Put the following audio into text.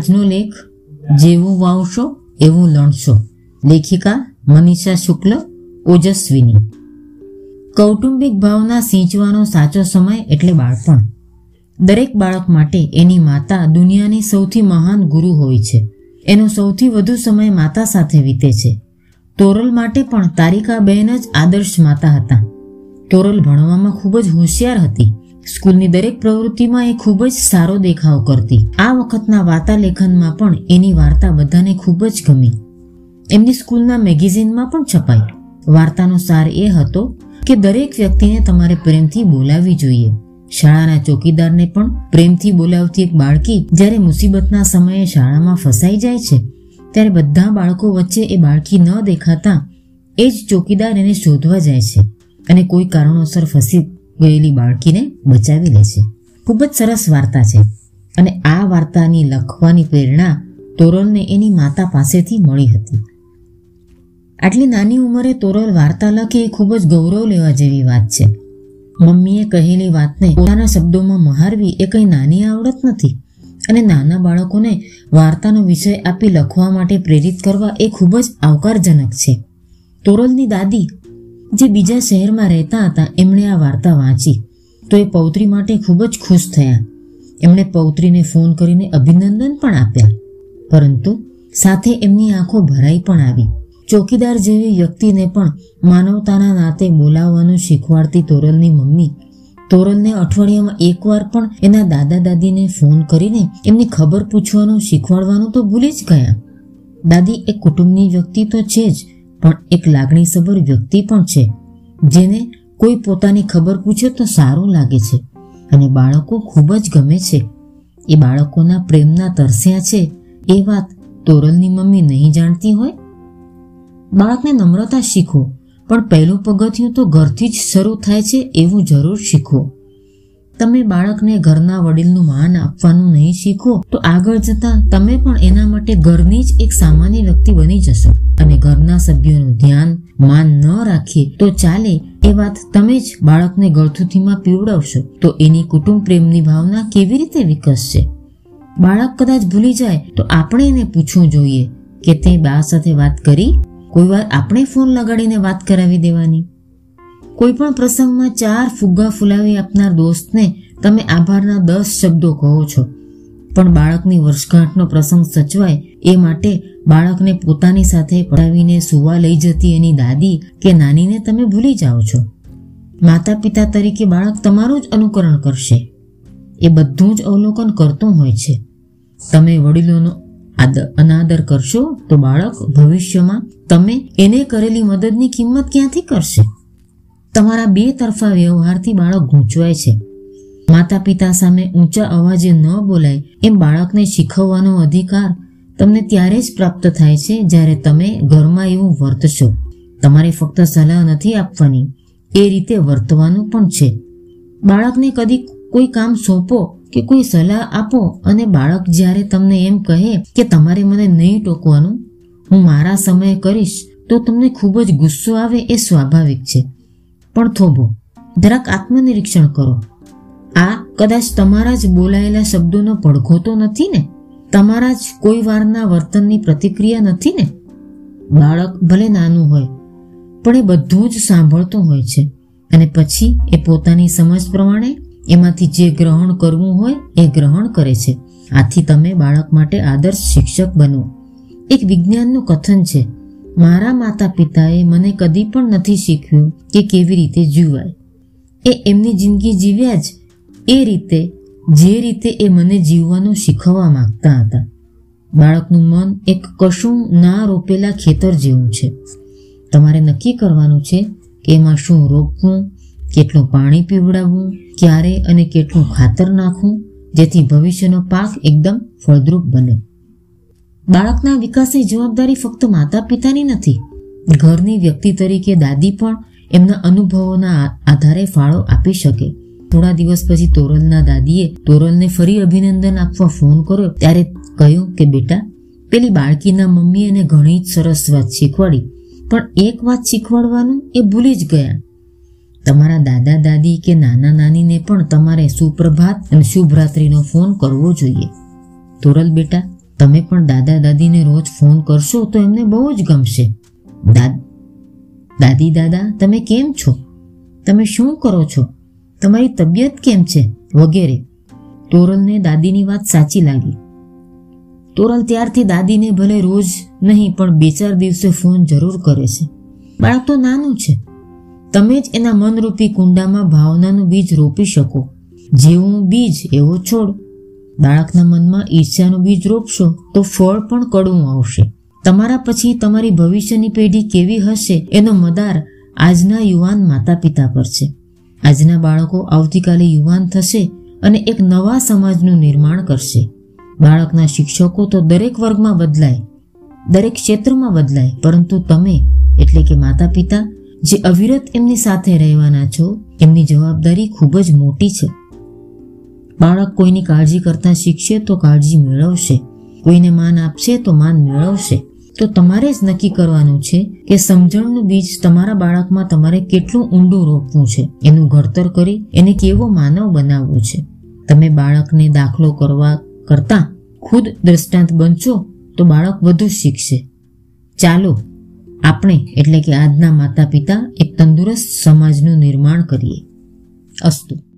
આજનો લેખ, જેવું વાવશો, એવું લણશો. લેખિકા, મનીષા શુક્લ, ઓજસ્વીની. કૌટુંબિક ભાવના સિંચવાનો સાચો સમય એટલે બાળપણ. દરેક બાળક માટે એની માતા દુનિયાની સૌથી મહાન ગુરુ હોય છે. એનો સૌથી વધુ સમય માતા સાથે વીતે છે. તોરલ માટે પણ તારિકા બહેન જ આદર્શ માતા હતા. તોરલ ભણવામાં ખૂબ જ હોશિયાર હતી. સ્કૂલની દરેક પ્રવૃત્તિમાં એ ખૂબ જ સારો દેખાવ કરતી. આ વખતના વાર્તાલેખનમાં પણ એની વાર્તા બધાને ખૂબ જ ગમી. એમની સ્કૂલના મેગેઝિનમાં પણ છપાઈ. વાર્તાનો સાર એ હતો કે દરેક વ્યક્તિને તમારે પ્રેમથી બોલાવવી જોઈએ. શાળાના ચોકીદારને પણ પ્રેમથી બોલાવતી એક બાળકી જ્યારે મુસીબતના સમયે શાળામાં ફસાઈ જાય છે, ત્યારે બધા બાળકો વચ્ચે એ બાળકી ન દેખાતા એ જ ચોકીદાર એને શોધવા જાય છે અને કોઈ કારણોસર ફસી ગયેલી બાળકીને બચાવી લે છે. ખૂબ જ સરસ વાર્તા છે અને આ વાર્તાની લખવાની પ્રેરણા તોરલને એની માતા પાસેથી મળી હતી. આટલી નાની ઉંમરે તોરલ વાર્તા લખે એ ખૂબ જ ગૌરવ લેવા જેવી વાત છે. મમ્મીએ કહેલી વાતને પોતાના શબ્દોમાં મહારવી એ કંઈ નાની આવડત નથી અને નાના બાળકોને વાર્તાનો વિષય આપી લખવા માટે પ્રેરિત કરવા એ ખૂબ જ આવકારજનક છે. તોરલની દાદી જે બીજા શહેરમાં રહેતા હતા, એમણે આ વાર્તા વાંચી. તો એ પૌત્રી માટે ખૂબ જ ખુશ થયા. એમણે પૌત્રીને ફોન કરીને અભિનંદન પણ આપ્યા. પરંતુ સાથે એમની આંખો ભરાઈ પણ આવી. ચોકીદાર જેવી વ્યક્તિને પણ માનવતાના નાતે બોલાવવાનું શીખવાડતી તોરલની મમ્મી, તોરલને અઠવાડિયામાં એકવાર પણ એના દાદા દાદીને ફોન કરીને એમની ખબર પૂછવાનું, શીખવાડવાનું તો ભૂલી જ ગયા. દાદી, એ કુટુંબની વ્યક્તિ તો છે જ. પણ એક લાગણીસભર વ્યક્તિ પણ છે, જેને કોઈ પોતાની ખબર પૂછે તો સારું લાગે છે અને બાળકો ખૂબ જ ગમે છે. એ બાળકોના પ્રેમના તરસ્યા છે, એ વાત તોરલની મમ્મી નહીં જાણતી હોય? બાળકને નમ્રતા શીખો, પણ પહેલું પગથિયું તો ઘરથી જ શરૂ થાય છે એવું જરૂર શીખો. તમે બાળકને ઘરના વડીલનું માન આપવાનું નહીં શીખો, તો આગળ જતા તમે પણ એના માટે ઘરની જ એક સામાન્ય વ્યક્તિ બની જશો. અને ઘરના સભ્યોનું ધ્યાન, માન ન રાખીએ, તો ચાલે એ વાત તમે જ બાળકને ગળથુથીમાં પીવડાવશો. તો એની કુટુંબ પ્રેમની ભાવના કેવી રીતે વિકસશે? બાળક કદાચ ભૂલી જાય, તો આપણે એને પૂછવું જોઈએ કે તે બા સાથે વાત કરી? કોઈ વાર આપણે ફોન લગાડીને વાત કરાવી દેવાની? કોઈ પણ પ્રસંગમાં ચાર ફુગ્ગા ફુલાવી આપનાર દોસ્તને તમે આભારના દસ શબ્દો કહો છો. પણ બાળકની વર્ષગાંઠનો પ્રસંગ સચવાય એ માટે બાળકને પોતાની સાથે પડાવીને સુવા લઈ જતી એની દાદી કે નાનીને તમે ભૂલી જાઓ છો. માતા પિતા તરીકે બાળક તમારું જ અનુકરણ કરશે. એ બધું જ અવલોકન કરતું હોય છે. તમે વડીલોનો અનાદર કરશો તો બાળક ભવિષ્યમાં તમે એને કરેલી મદદની કિંમત ક્યાંથી કરશે? તમારા બે તરફા વ્યવહારથી બાળક ગૂંચવાય છે. માતા પિતા સામે ઊંચા અવાજે ન બોલાય એમ બાળકને શીખવવાનો અધિકાર તમને ત્યારે જ પ્રાપ્ત થાય છે જ્યારે તમે ઘરમાં એવું વર્તશો. તમારે ફક્ત સલાહ નથી આપવાની, એ રીતે વર્તવાનું પણ છે. બાળકને કદી કોઈ કામ સોંપો કે કોઈ સલાહ આપો અને બાળક જ્યારે તમને એમ કહે કે તમારે મને નહીં ટોકવાનું, હું મારા સમયે કરીશ, તો તમને ખૂબ જ ગુસ્સો આવે એ સ્વાભાવિક છે. પણ થોભો. જરાક આત્મનિરીક્ષણ કરો. આ કદાચ તમારા જ બોલાયેલા શબ્દોનો પડઘો તો નથી ને? તમારા જ કોઈ વારના વર્તનની પ્રતિક્રિયા નથી ને? બાળક ભલે નાનું હોય, પણ એ બધું જ સાંભળતું હોય છે. અને પછી એ પોતાની સમજ પ્રમાણે એમાંથી જે ગ્રહણ કરવું હોય એ ગ્રહણ કરે છે. આથી તમે બાળક માટે આદર્શ શિક્ષક બનો. એક વિજ્ઞાનનું કથન છે. મારા માતા પિતાએ મને કદી પણ નથી શીખ્યું કે કેવી રીતે જીવાય. એ એમની જિંદગી જીવ્યા જ એ રીતે, જે રીતે એ મને જીવવાનું શીખવવા માંગતા હતા. બાળકનું મન એક કશું ના રોપેલા ખેતર જેવું છે. તમારે નક્કી કરવાનું છે કે એમાં શું રોપવું, કેટલું પાણી પીવડાવવું, ક્યારે અને કેટલું ખાતર નાખવું, જેથી ભવિષ્યનો પાક એકદમ ફળદ્રુપ બને. બાળકના વિકાસની જવાબદારી ફક્ત માતા પિતાની નથી. ઘરની વ્યક્તિ તરીકે દાદી પણ એમના અનુભવોના આધારે ફાળો આપી શકે. થોડા દિવસ પછી તોરલના દાદીએ તોરલને ફરી અભિનંદન આપવા ફોન કર્યો. ત્યારે કહ્યું કે, બેટા, પેલી બાળકીના મમ્મી એને ઘણી જ સરસ વાત શીખવાડી, પણ એક વાત શીખવાડવાનું એ ભૂલી જ ગયા. તમારા દાદા, દાદી કે નાના નાનીને પણ તમારે સુપ્રભાત અને શુભરાત્રિનો ફોન કરવો જોઈએ. તોરલ, બેટા તમે પણ દાદા દાદીને રોજ ફોન કરશો તો એમને બહુ જ ગમશે. દાદ, દાદી તમે કેમ છો? તમે શું કરો છો? તમારી તબિયત કેમ છે? વગેરે. તોરલને દાદીની વાત સાચી લાગી. તોરલ ત્યારથી દાદીને ભલે રોજ નહીં, પણ બે ચાર દિવસે ફોન જરૂર કરે છે. બાળક તો નાનું છે. તમે જ એના મનરૂપી કુંડામાં ભાવનાનું બીજ રોપી શકો. જેવું બીજ, એવો છોડ. બાળકના મનમાં ઈર્ષ્યાનું બીજ રોપશો તો ફળ પણ કડવું આવશે. તમારા પછી તમારી ભવિષ્યની પેઢી કેવી હશે એનો મદાર આજના યુવાન માતા પિતા પર છે. આજના બાળકો આવતીકાલે યુવાન થશે અને એક નવા સમાજનું નિર્માણ કરશે. બાળકના શિક્ષકો તો દરેક વર્ગમાં બદલાય, દરેક ક્ષેત્રમાં બદલાય, પરંતુ તમે એટલે કે માતા પિતા જે અવિરત એમની સાથે રહેવાના છો, એમની જવાબદારી ખૂબ જ મોટી છે. બાળક કોઈની કાળજી કરતા શીખશે તો કાળજી મેળવશે. કોઈને માન આપશે તો માન મેળવશે. તો તમારે જ નક્કી કરવાનું છે કે સમજણનું બીજ તમારા બાળકમાં તમારે કેટલું ઊંડું રોપવું છે. એનું ઘડતર કરી એને કેવો માનવ બનાવવો છે. તમે બાળકને દાખલો કરવા કરતા ખુદ દ્રષ્ટાંત બનશો તો બાળક વધુ શીખશે. ચાલો આપણે એટલે કે આજના માતા પિતા એક તંદુરસ્ત સમાજનું નિર્માણ કરીએ. અસ્તુ.